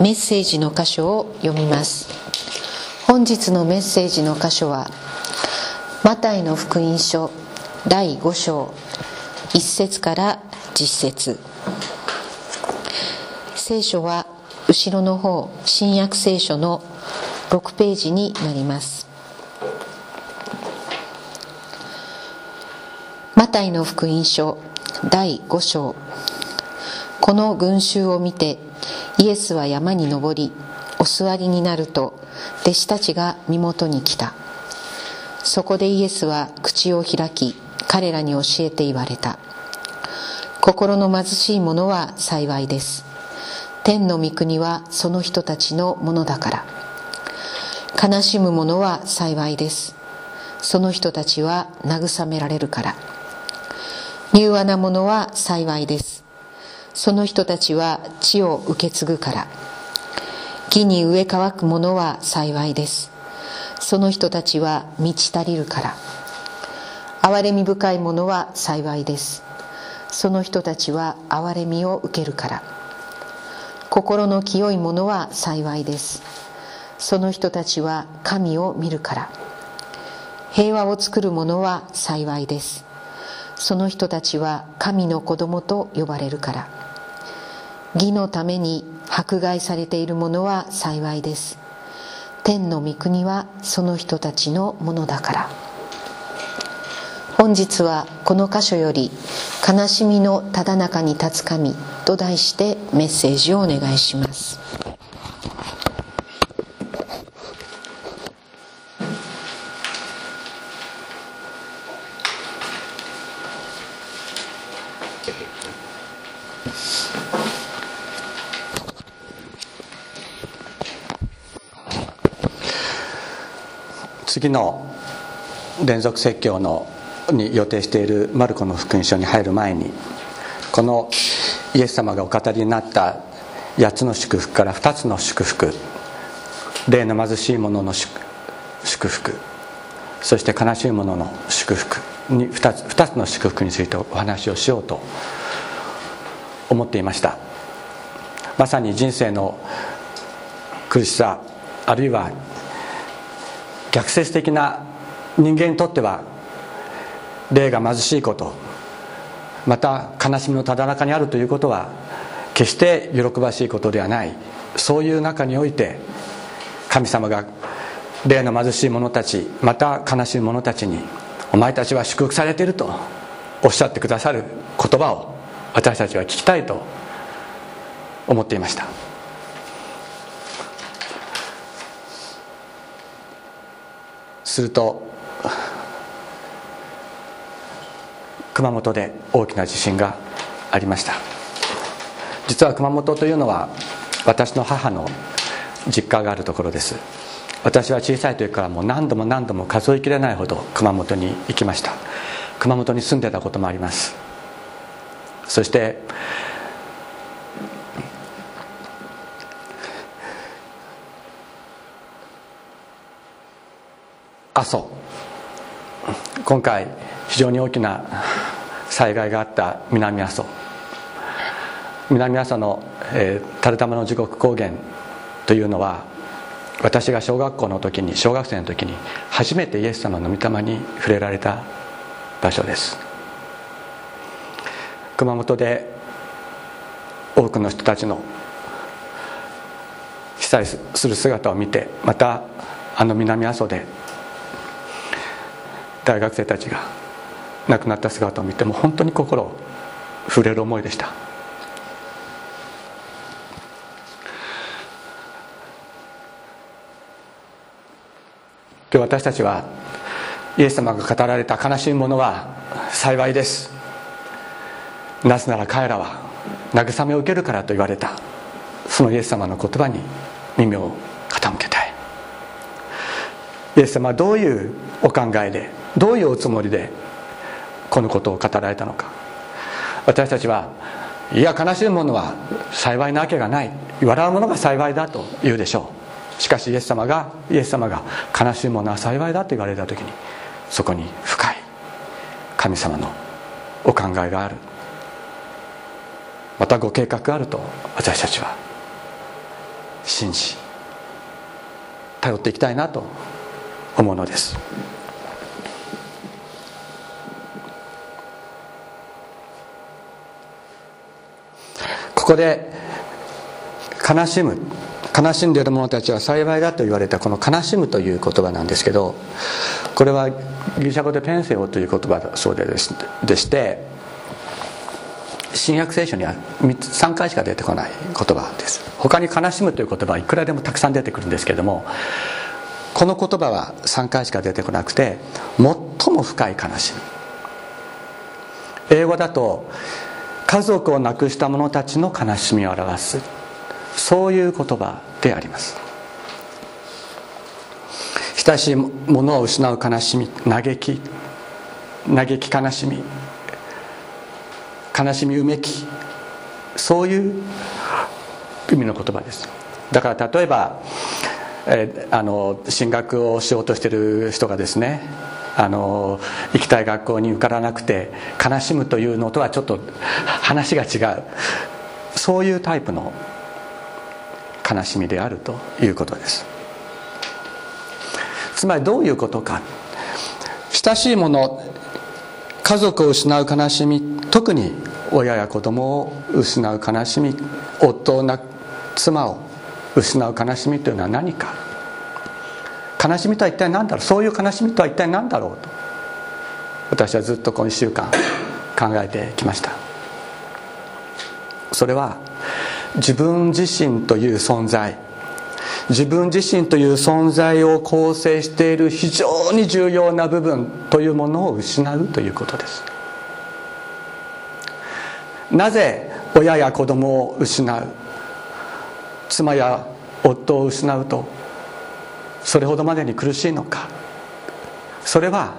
メッセージの箇所を読みます。本日のメッセージの箇所はマタイの福音書第5章1節から10節。聖書は後ろの方新約聖書の6ページになります。マタイの福音書第5章。この群衆を見てイエスは山に登りお座りになると弟子たちが身元に来た。そこでイエスは口を開き彼らに教えて言われた。心の貧しい者は幸いです。天の御国はその人たちのものだから。悲しむ者は幸いです。その人たちは慰められるから。柔和な者は幸いです。その人たちは地を受け継ぐから。木に植え乾く者は幸いです。その人たちは満ち足りるから。憐れみ深い者は幸いです。その人たちは憐れみを受けるから。心の清い者は幸いです。その人たちは神を見るから。平和を作る者は幸いです。その人たちは神の子供と呼ばれるから。義のために迫害されているものは幸いです。天の御国はその人たちのものだから。本日はこの箇所より「悲しみのただ中に立つ神」と題してメッセージをお願いします。次の連続説教のに予定しているマルコの福音書に入る前にこのイエス様がお語りになった8つの祝福から2つの祝福霊の貧しい者の祝福そして悲しい者の祝福に 2, つ2つの祝福についてお話をしようと思っていました。まさに人生の苦しさあるいは逆説的な人間にとっては霊が貧しいことまた悲しみのただ中にあるということは決して喜ばしいことではない。そういう中において神様が霊の貧しい者たちまた悲しい者たちに「お前たちは祝福されている」とおっしゃってくださる言葉を私たちは聞きたいと思っていました。すると熊本で大きな地震がありました。実は熊本というのは私の母の実家があるところです。私は小さい時からもう何度も何度も数えきれないほど熊本に行きました。熊本に住んでたこともあります。そして阿蘇今回非常に大きな災害があった南阿蘇。南阿蘇の、えー、垂玉の地獄高原というのは私が小学校の時に小学生の時に初めてイエス様の御霊に触れられた場所です。熊本で多くの人たちの被災する姿を見てまたあの南阿蘇で大学生たちが亡くなった姿を見ても本当に心を触れる思いでした。今日私たちはイエス様が語られた悲しいものは幸いです。なぜなら彼らは慰めを受けるからと言われた。そのイエス様の言葉に耳を傾けたい。イエス様はどういうお考えでどういうおつもりでこのことを語られたのか。私たちはいや悲しいものは幸いなわけがない。笑うものが幸いだと言うでしょう。しかしイエス様がイエス様が悲しいものは幸いだと言われた時にそこに深い神様のお考えがある。またご計画があると私たちは信じ頼っていきたいなと思うのです。ここで悲しむ悲しんでいる者たちは幸いだと言われたこの「悲しむ」という言葉なんですけどこれはギリシャ語で「ペンセオ」という言葉だそうででして新約聖書には3回しか出てこない言葉です。他に「悲しむ」という言葉はいくらでもたくさん出てくるんですけどもこの言葉は3回しか出てこなくて最も深い悲しみ。英語だと家族を亡くした者たちの悲しみを表す。そういう言葉であります。親しいものを失う悲しみ嘆き嘆き悲しみ悲しみうめき。そういう意味の言葉です。だから例えば、えあの進学をしようとしてる人がですねあの行きたい学校に受からなくて悲しむというのとはちょっと話が違う。そういうタイプの悲しみであるということです。つまりどういうことか。親しいもの家族を失う悲しみ特に親や子供を失う悲しみ夫を妻を失う悲しみというのは何か。悲しみとは一体何だろう？そういう悲しみとは一体何だろうと。私はずっとこの1週間考えてきました。それは自分自身という存在。自分自身という存在を構成している非常に重要な部分というものを失うということです。なぜ親や子供を失う？妻や夫を失うとそれほどまでに苦しいのか。それは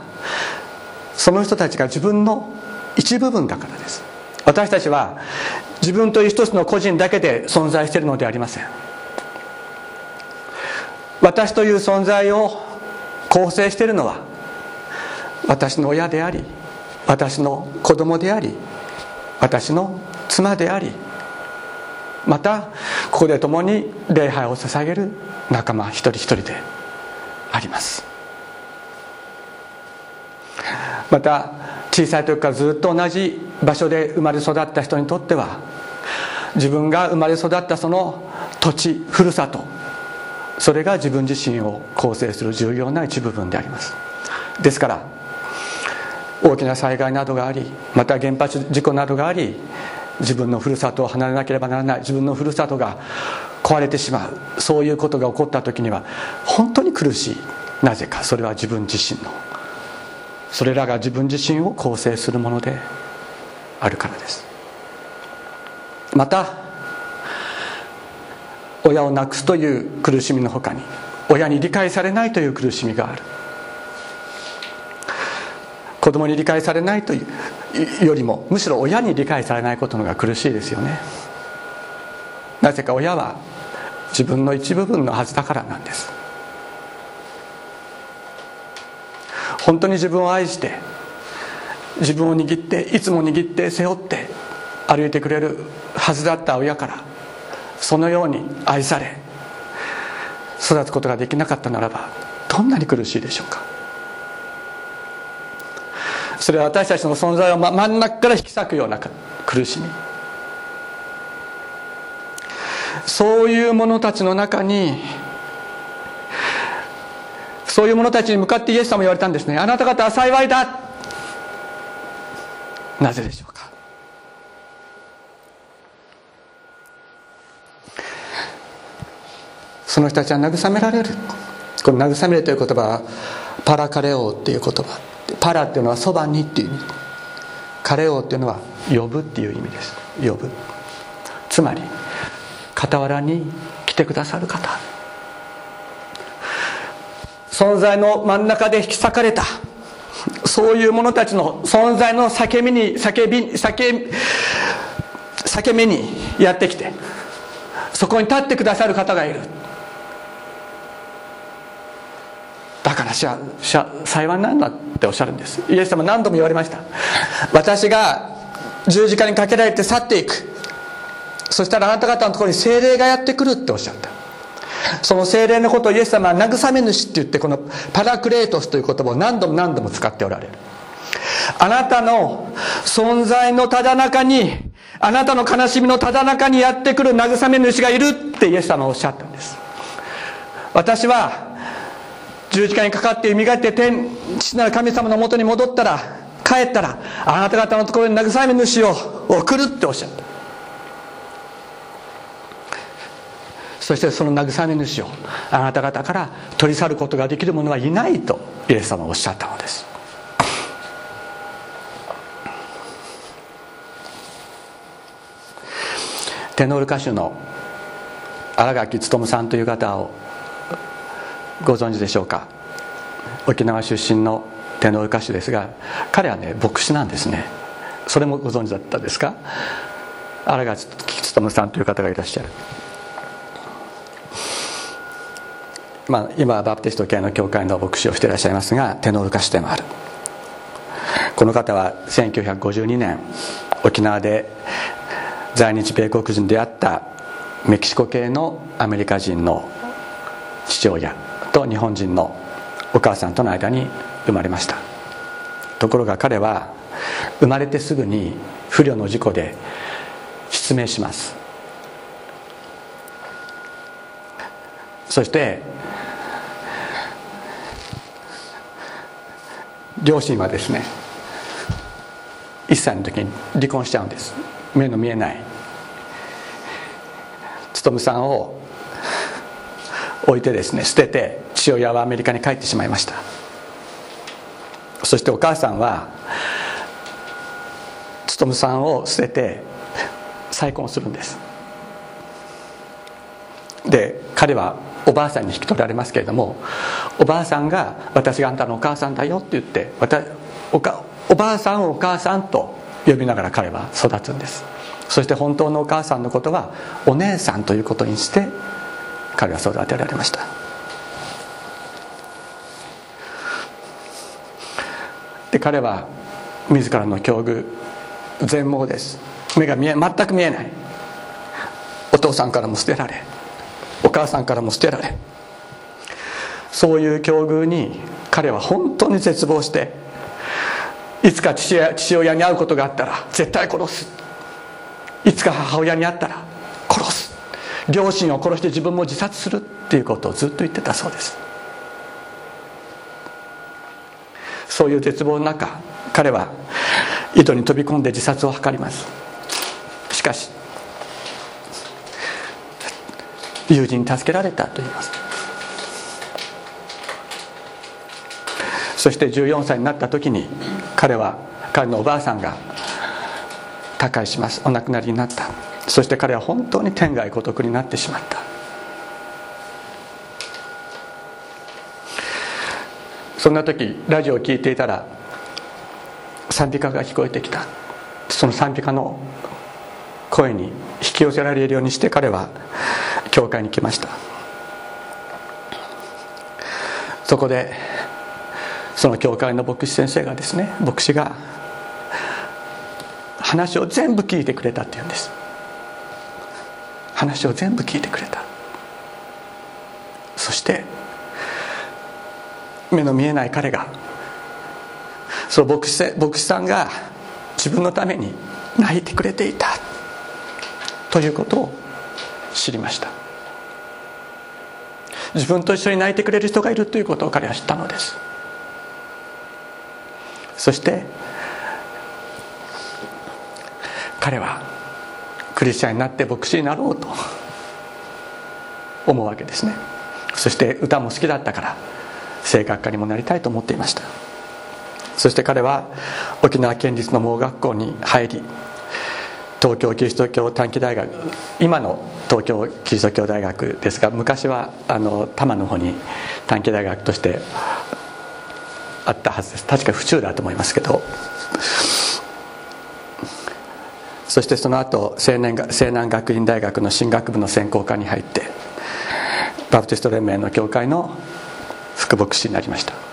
その人たちが自分の一部分だからです。私たちは自分という一つの個人だけで存在しているのでありません。私という存在を構成しているのは私の親であり私の子供であり私の妻でありまたここで共に礼拝を捧げる仲間一人一人であります。また小さい時からずっと同じ場所で生まれ育った人にとっては自分が生まれ育ったその土地ふるさとそれが自分自身を構成する重要な一部分であります。ですから大きな災害などがありまた原発事故などがあり自分のふるさとを離れなければならない自分のふるさとが壊れてしまう。そういうことが起こった時には本当に苦しい。なぜか。それは自分自身の。それらが自分自身を構成するものであるからです。また親を亡くすという苦しみのほかに親に理解されないという苦しみがある。子供に理解されないというよりもむしろ親に理解されないことのが苦しいですよね。なぜか親は自分の一部分のはずだからなんです。本当に自分を愛して自分を握っていつも握って背負って歩いてくれるはずだった親からそのように愛され育つことができなかったならばどんなに苦しいでしょうか。それは私たちの存在を真ん中から引き裂くような苦しみ。そういう者たちの中にそういう者たちに向かってイエス様言われたんですね。あなた方は幸いだ。なぜでしょうか？その人たちは慰められる。この慰めるという言葉はパラカレオっていう言葉。パラっていうのはそばにっていう意味。カレオっていうのは呼ぶっていう意味です。呼ぶ。つまり傍らに来てくださる方。存在の真ん中で引き裂かれた。そういう者たちの存在の裂け目に裂けび裂け裂け目にやってきて。そこに立ってくださる方がいる。だから幸いなんだっておっしゃるんです。イエス様何度も言われました。私が十字架にかけられて去っていく。そしたらあなた方のところに精霊がやってくるっておっしゃった。その精霊のことをイエス様は慰め主って言ってこのパラクレートスという言葉を何度も何度も使っておられる。あなたの存在のただ中にあなたの悲しみのただ中にやってくる慰め主がいるってイエス様はおっしゃったんです。私は十字架にかかって蘇って天父なる神様のもとに戻ったら帰ったらあなた方のところに慰め主を送るっておっしゃった。そしてその慰め主をあなた方から取り去ることができる者はいないとイエス様はおっしゃったのです。テノール歌手の新垣勉さんという方をご存知でしょうか。沖縄出身のテノール歌手ですが彼はね牧師なんですね。それもご存知だったですか？新垣勉さんという方がいらっしゃる。まあ、今はバプテスト系の教会の牧師をしていらっしゃいますがテノール歌手でもある。この方は1952年沖縄で在日米国人であったメキシコ系のアメリカ人の父親と日本人のお母さんとの間に生まれました。ところが彼は生まれてすぐに不慮の事故で失明します。そして両親はですね1歳の時に離婚しちゃうんです。目の見えない。勉さんを置いてですね捨てて父親はアメリカに帰ってしまいました。そしてお母さんは勉さんを捨てて再婚するんです。で彼はおばあさんに引き取られますけれどもおばあさんが「私があんたのお母さんだよ」って言っておかおばあさんをお母さんと呼びながら彼は育つんです。そして本当のお母さんのことはお姉さんということにして彼は育てられました。で彼は自らの境遇全盲です。目が見え全く見えない。お父さんからも捨てられお母さんからも捨てられそういう境遇に彼は本当に絶望していつか父親父親に会うことがあったら絶対殺す。いつか母親に会ったら殺す。両親を殺して自分も自殺するっていうことをずっと言ってたそうです。そういう絶望の中彼は井戸に飛び込んで自殺を図ります。しかし友人に助けられたと言います。そして14歳になった時に彼は彼のおばあさんが他界します。お亡くなりになった。そして彼は本当に天涯孤独になってしまった。そんな時ラジオを聴いていたら賛美歌が聞こえてきた。その賛美歌の声に引き寄せられるようにして彼は教会に来ました。そこでその教会の牧師先生がですね牧師が話を全部聞いてくれたっていうんです。話を全部聞いてくれた。そして目の見えない彼がその牧師牧師さんが自分のために泣いてくれていた。ということを知りました。自分と一緒に泣いてくれる人がいるということを彼は知ったのです。そして彼はクリスチャンになって牧師になろうと思うわけですね。そして歌も好きだったから声楽家にもなりたいと思っていました。そして彼は沖縄県立の盲学校に入り東京キリスト教短期大学今の東京キリスト教大学ですが昔はあの多摩の方に短期大学としてあったはずです。確か府中だと思いますけど。そしてその後青年西南学院大学の進学部の専攻科に入ってバプテスト連盟の教会の副牧師になりました。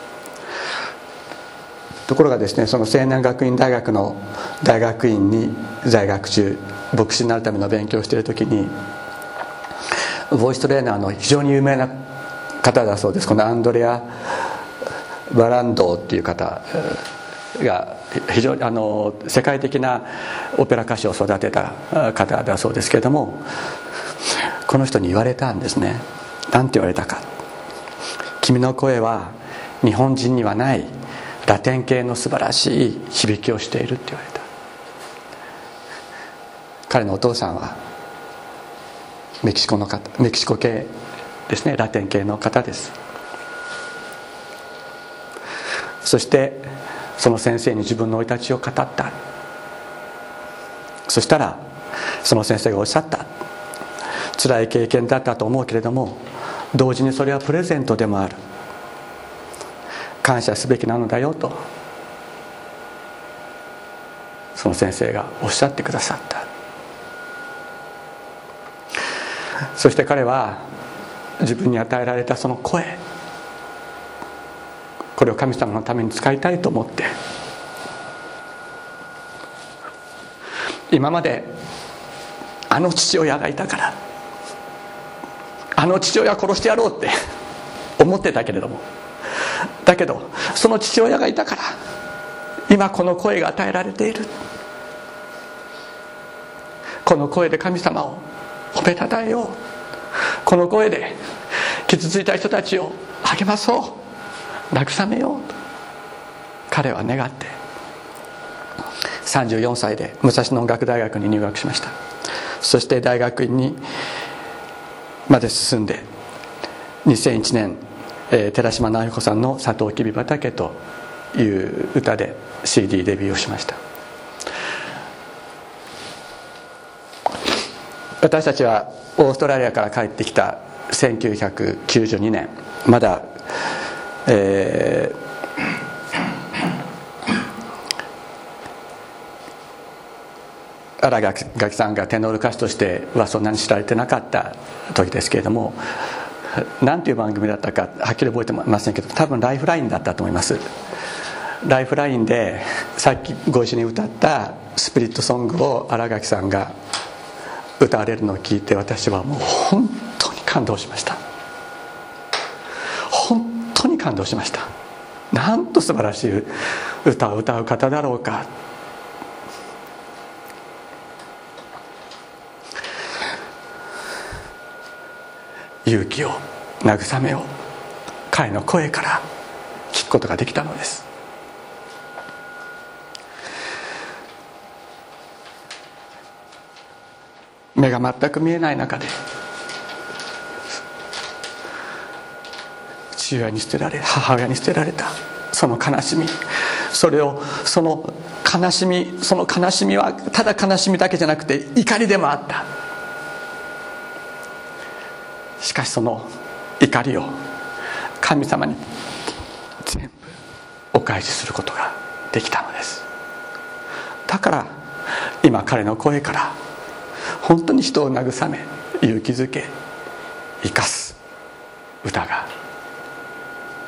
ところがですねその青年学院大学の大学院に在学中牧師になるための勉強をしている時にボイストレーナーの非常に有名な方だそうです。このアンドレア・バランドーっていう方が非常にあの世界的なオペラ歌手を育てた方だそうですけれどもこの人に言われたんですね。何て言われたか。君の声は日本人にはない。ラテン系の素晴らしい響きをしているって言われた。彼のお父さんはメキシコの方メキシコ系ですね。ラテン系の方です。そしてその先生に自分の生い立ちを語った。そしたらその先生がおっしゃった。辛い経験だったと思うけれども同時にそれはプレゼントでもある。感謝すべきなのだよとその先生がおっしゃってくださった。そして彼は自分に与えられたその声これを神様のために使いたいと思って今まであの父親がいたからあの父親殺してやろうって思ってたけれどもだけどその父親がいたから今この声が与えられている。この声で神様を褒めたたえよう。この声で傷ついた人たちを励まそう。慰めようと。彼は願って。34歳で武蔵野音楽大学に入学しました。そして大学院にまで進んで2001年、えー、寺島直彦さんの「サトウキビ畑」という歌で CD デビューをしました。私たちはオーストラリアから帰ってきた1992年まだえー、荒垣さんがテノール歌手としてはそんなに知られてなかった時ですけれども何ていう番組だったかはっきり覚えてませんけど多分ライフラインだったと思います。ライフラインでさっきご一緒に歌ったスピリットソングを新垣さんが歌われるのを聞いて私はもう本当に感動しました。本当に感動しました。なんと素晴らしい歌を歌う方だろうか。勇気を。慰めを彼の声から聞くことができたのです。目が全く見えない中で父親に捨てられ母親に捨てられたその悲しみそれをその悲しみその悲しみはただ悲しみだけじゃなくて怒りでもあった。しかしその怒りを神様に全部お返しすることができたのです。だから今彼の声から本当に人を慰め勇気づけ生かす歌が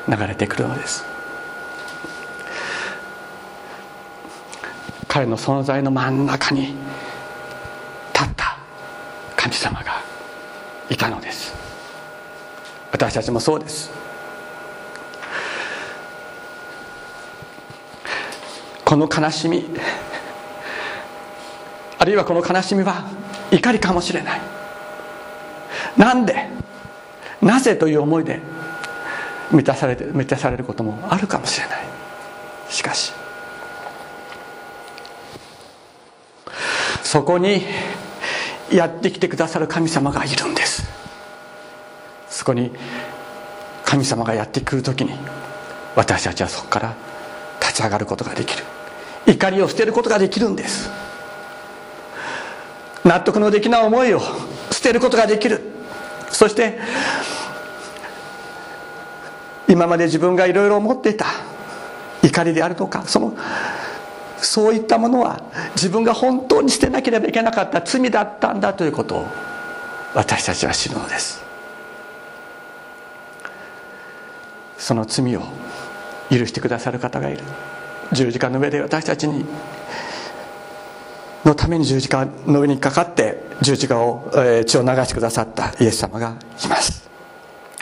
流れてくるのです。彼の存在の真ん中に立った神様がいたのです。私たちもそうです。この悲しみあるいはこの悲しみは怒りかもしれない。なんで？なぜという思いで満たされて満たされることもあるかもしれない。しかしそこにやってきてくださる神様がいるんです。そこに神様がやってくる時に私たちはそこから立ち上がることができる。怒りを捨てることができるんです。納得のできない思いを捨てることができる。そして今まで自分がいろいろ思っていた怒りであるとかそのそういったものは自分が本当に捨てなければいけなかった罪だったんだということを私たちは知るのです。その罪を許してくださる方がいる。十字架の上で私たちにのために十字架の上にかかって十字架を、えー、血を流してくださったイエス様がいます。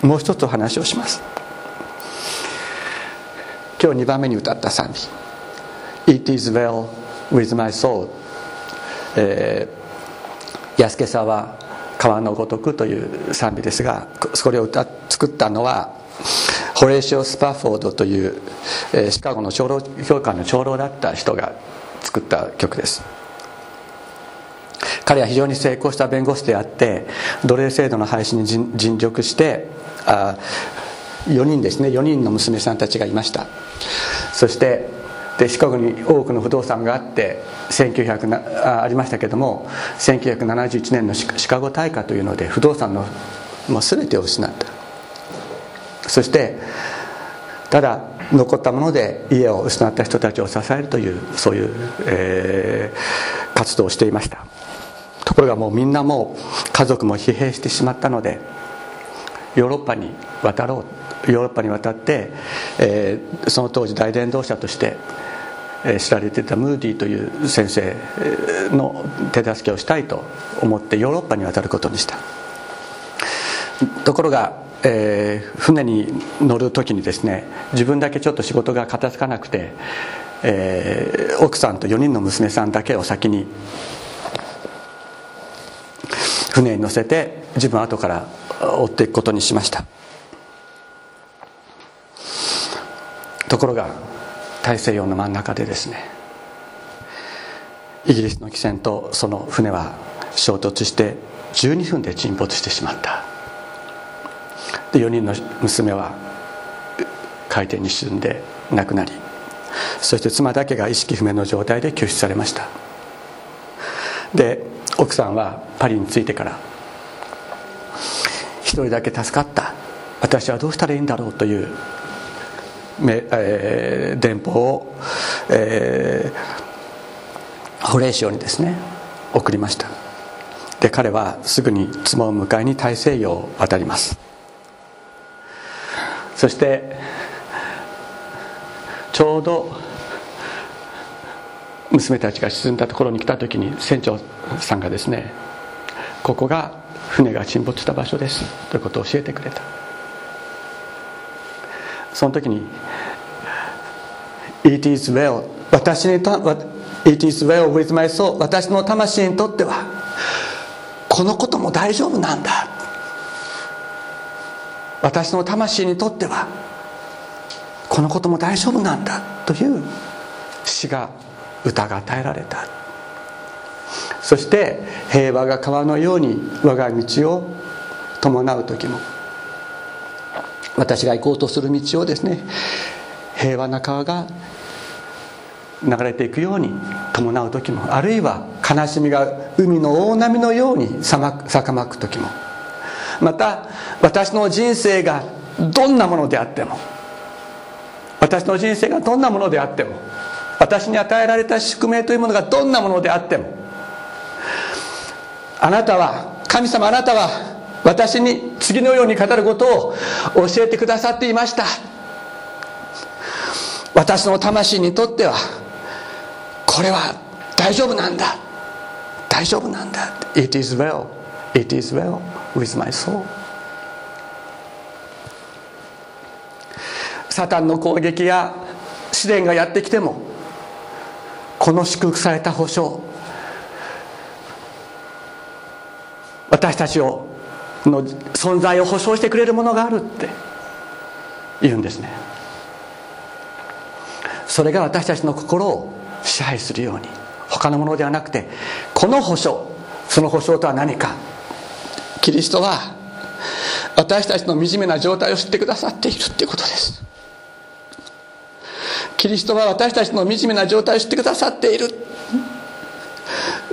もう一つお話をします。今日2番目に歌った賛美「It is well with my soul」えー、安家沢川のごとくという賛美ですがそれを歌作ったのはホレーシオ・スパフォードという、えー、シカゴの長老教会の長老だった人が作った曲です。彼は非常に成功した弁護士であって奴隷制度の廃止に尽力してあ4人ですね4人の娘さんたちがいました。そしてでシカゴに多くの不動産があって1900なありましたけども1971年のシカゴ大火というので不動産のもう全てを失った。そしてただ残ったもので家を失った人たちを支えるというそういう、えー、活動をしていました。ところがもうみんなもう家族も疲弊してしまったのでヨーロッパに渡ろうヨーロッパに渡って、えー、その当時大伝道者として知られていたムーディーという先生の手助けをしたいと思ってヨーロッパに渡ることにした。ところが、えー、船に乗る時にですね自分だけちょっと仕事が片付かなくて、えー、奥さんと4人の娘さんだけを先に船に乗せて自分後から追っていくことにしました。ところが大西洋の真ん中でですねイギリスの汽船とその船は衝突して12分で沈没してしまった。で4人の娘は海底に沈んで亡くなりそして妻だけが意識不明の状態で救出されました。で奥さんはパリに着いてから一人だけ助かった。私はどうしたらいいんだろうというえー、電報を、えー、ホレーショにですね送りました。で彼はすぐに妻を迎えに大西洋を渡ります。そしてちょうど娘たちが沈んだところに来た時に船長さんがですねここが船が沈没した場所ですということを教えてくれた。その時に「It is well」私にと「It is well with my soul」私の魂にとってはこのことも大丈夫なんだ。私の魂にとってはこのことも大丈夫なんだという詩が歌が与えられた。そして平和が川のように我が道を伴う時も私が行こうとする道をですね平和な川が流れていくように伴う時もあるいは悲しみが海の大波のように逆まく時もまた私の人生がどんなものであっても私の人生がどんなものであっても私に与えられた宿命というものがどんなものであってもあなたは神様あなたは私に次のように語ることを教えてくださっていました。私の魂にとってはこれは大丈夫なんだ。大丈夫なんだ It is well. It is well. With my soul. サタンの攻撃や試練がやってきてもこの祝福された保証私たちをの存在を保証してくれるものがあるって言うんですね。それが私たちの心を支配するように。他のものではなくてこの保証その保証とは何かキリストは私たちの惨めな状態を知ってくださっているっていうことです。キリストは私たちの惨めな状態を知ってくださっている。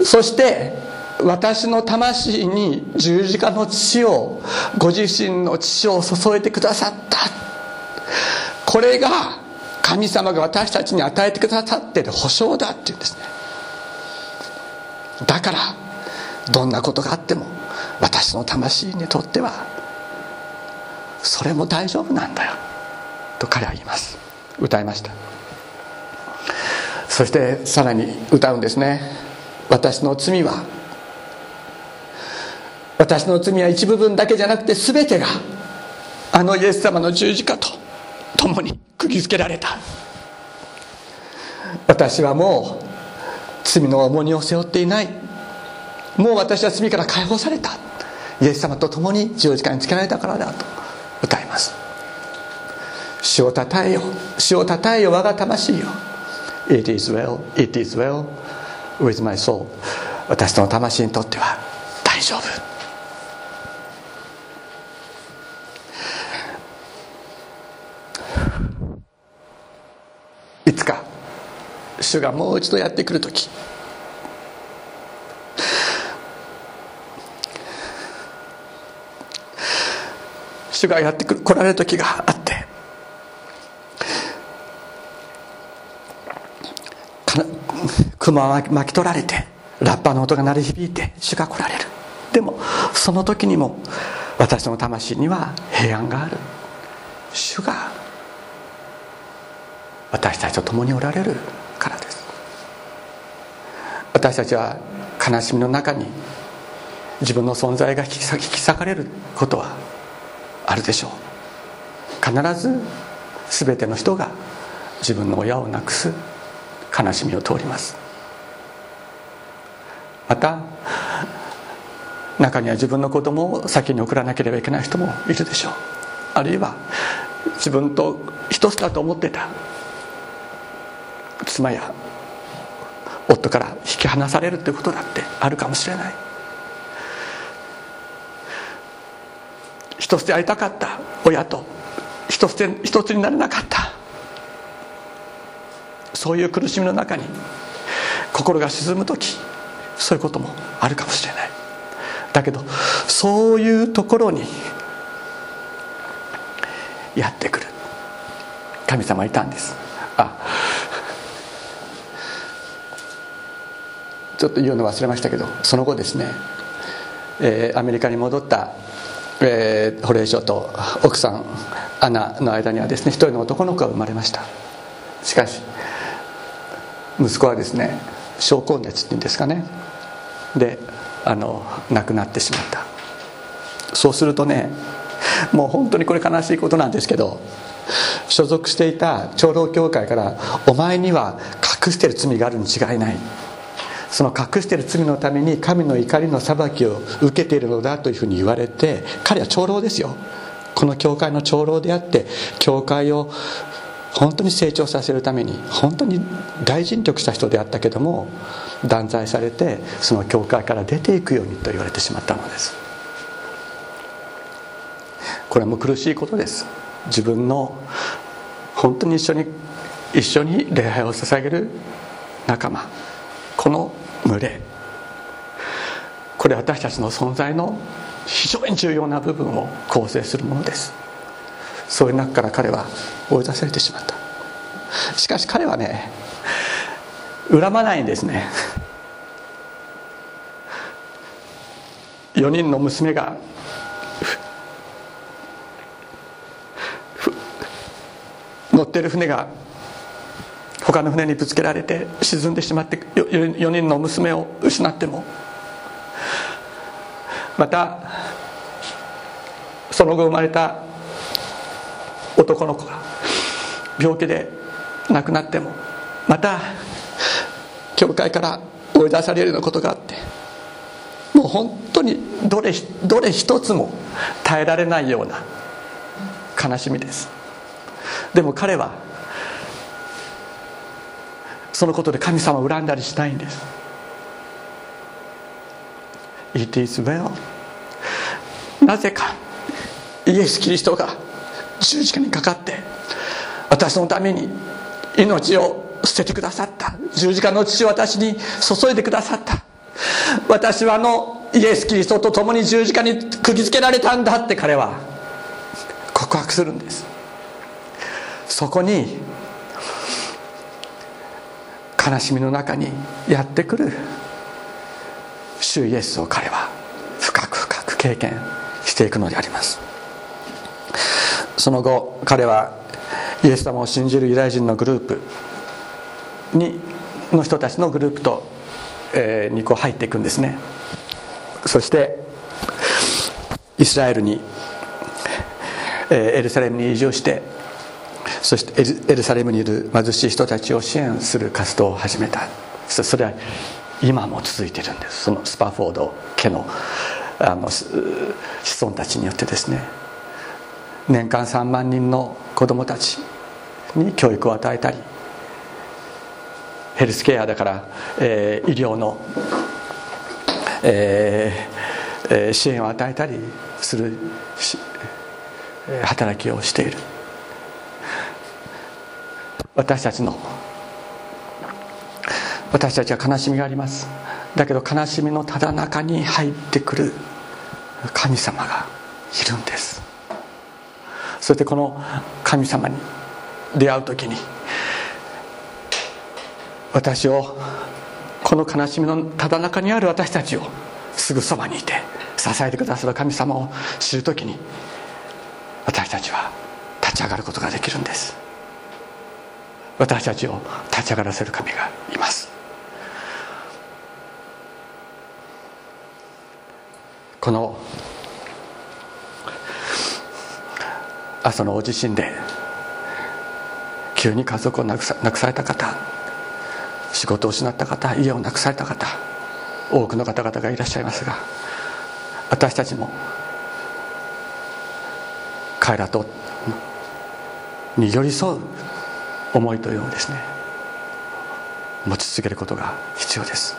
そして私の魂に十字架の血をご自身の血を注いでくださった。これが神様が私たちに与えてくださっている保証だっていうんですね。だからどんなことがあっても私の魂にとってはそれも大丈夫なんだよと彼は言います。歌いました。そしてさらに歌うんですね。私の罪は私の罪は一部分だけじゃなくて全てがあのイエス様の十字架と共に釘付けられた。私はもう罪の重荷を背負っていない。もう私は罪から解放された。イエス様と共に十字架につけられたからだと歌います。主をたたえよ。主をたたえよ。我が魂よ。It is well, it is well with my soul. 私の魂にとっては大丈夫。いつか主がもう一度やってくる時。主がやって来られる時があって熊は巻き取られてラッパの音が鳴り響いて主が来られる。でもその時にも私の魂には平安がある。主が私たちと共におられるからです。私たちは悲しみの中に自分の存在が引き裂かれることはあるでしょう。必ず全ての人が自分の親を亡くす悲しみを通ります。また中には自分の子供を先に送らなければいけない人もいるでしょう。あるいは自分と一つだと思ってた妻や夫から引き離されるということだってあるかもしれない。一つで会いたかった。親と。一つで一つになれなかった。そういう苦しみの中に心が沈む時そういうこともあるかもしれない。だけどそういうところにやってくる。神様いたんです。あ。ちょっと言うの忘れましたけどその後ですね、えー、アメリカに戻った、えー、ホレイショと奥さんアナの間にはですね一人の男の子が生まれました。しかし息子はですね症候熱っていうんですかね。であの亡くなってしまった。そうするとねもう本当にこれ悲しいことなんですけど所属していた長老教会から「お前には隠してる罪があるに違いない」その隠している罪のために神の怒りの裁きを受けているのだというふうに言われて彼は長老ですよ。この教会の長老であって教会を本当に成長させるために本当に大尽力した人であったけども断罪されてその教会から出ていくようにと言われてしまったのです。これも苦しいことです。自分の本当に一緒に一緒に礼拝を捧げる仲間。この群れこれ私たちの存在の非常に重要な部分を構成するものです。そういう中から彼は追い出されてしまった。しかし彼はね恨まないんですね。4人の娘が乗ってる船が他の船にぶつけられて沈んでしまって4人の娘を失ってもまたその後生まれた男の子が病気で亡くなってもまた教会から追い出されるようなことがあってもう本当にどれどれ一つも耐えられないような悲しみです。でも彼はそのことで神様を恨んだりしないんです。It is well. なぜかイエス・キリストが十字架にかかって私のために命を捨ててくださった。十字架の父を私に注いでくださった。私はあのイエス・キリストと共に十字架に釘付けられたんだって彼は告白するんです。そこに悲しみの中にやってくる。主イエスを彼は深く深く経験していくのであります。その後彼はイエス様を信じるユダヤ人のグループにの人たちのグループとえー、にこう入っていくんですね。そしてイスラエルに、えー、エルサレムに移住してそしてエルサレムにいる貧しい人たちを支援する活動を始めた。それは今も続いてるんです。そのスパフォード家のあの子孫たちによってですね。年間3万人の子どもたちに教育を与えたりヘルスケアだから、えー、医療の、えー、支援を与えたりする働きをしている。私たちの。私たちは悲しみがあります。だけど悲しみのただ中に入ってくる。神様がいるんです。そしてこの神様に出会う時に私をこの悲しみのただ中にある私たちをすぐそばにいて支えてくださる神様を知る時に私たちは立ち上がることができるんです。私たちを立ち上がらせる神がいます。この朝の大地震で急に家族を亡くされた方仕事を失った方家をなくされた方多くの方々がいらっしゃいますが私たちも彼らとに寄り添う思いというのをですね持ち続けることが必要です。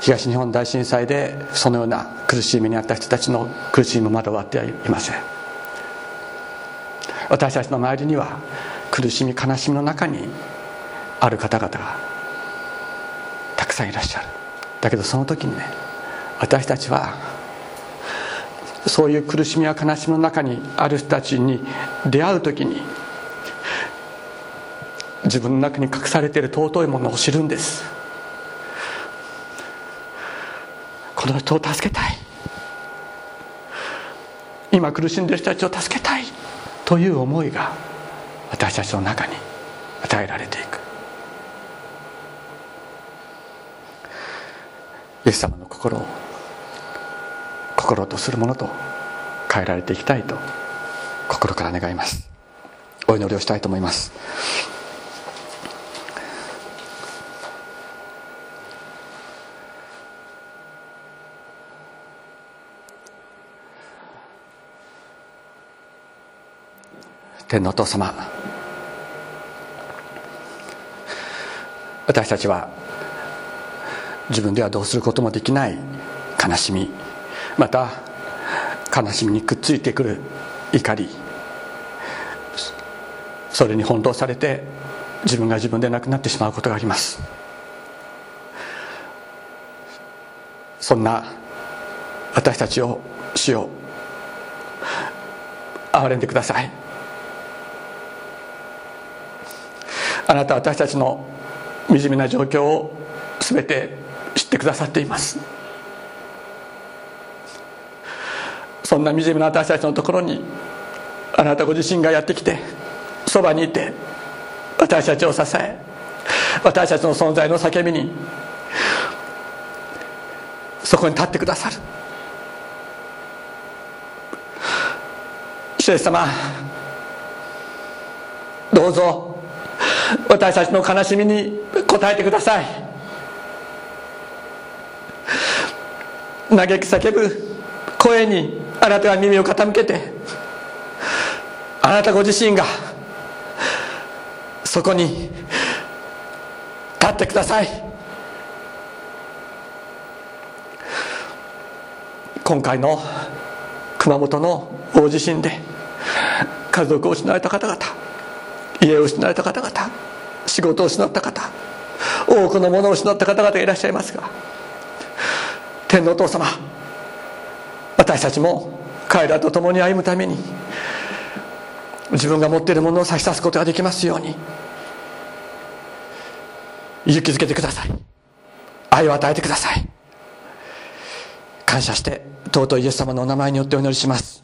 東日本大震災でそのような苦しい目にあった人たちの苦しみもまだ終わってはいません。私たちの周りには苦しみ悲しみの中にある方々がたくさんいらっしゃる。だけどその時にね私たちはそういう苦しみや悲しみの中にある人たちに出会う時に自分の中に隠されている尊いものを知るんです。この人を助けたい。今苦しんでいる人たちを助けたい。という思いが私たちの中に与えられていく。イエス様の心を心とするものと変えられていきたいと心から願います。お祈りをしたいと思います。天皇お父様。私たちは自分ではどうすることもできない悲しみ。また悲しみにくっついてくる怒り。それに翻弄されて自分が自分でなくなってしまうことがあります。そんな私たちを主よ憐れんでください。あなた私たちの惨めな状況を全て知ってくださっています。そんな惨めな私たちのところにあなたご自身がやってきてそばにいて私たちを支え私たちの存在の叫びにそこに立ってくださる。主様どうぞ。私たちの悲しみに応えてください。嘆き叫ぶ声にあなたが耳を傾けてあなたご自身がそこに立ってください。今回の熊本の大地震で家族を失われた方々家を失われた方々仕事を失った方多くのものを失った方々がいらっしゃいますが天皇お父様私たちも彼らと共に歩むために自分が持っているものを差し出すことができますように勇気づけてください。愛を与えてください。感謝して尊いイエス様のお名前によってお祈りします。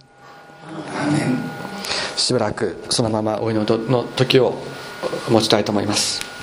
しばらくそのままお祈りの時を持ちたいと思います。